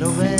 quiero ver.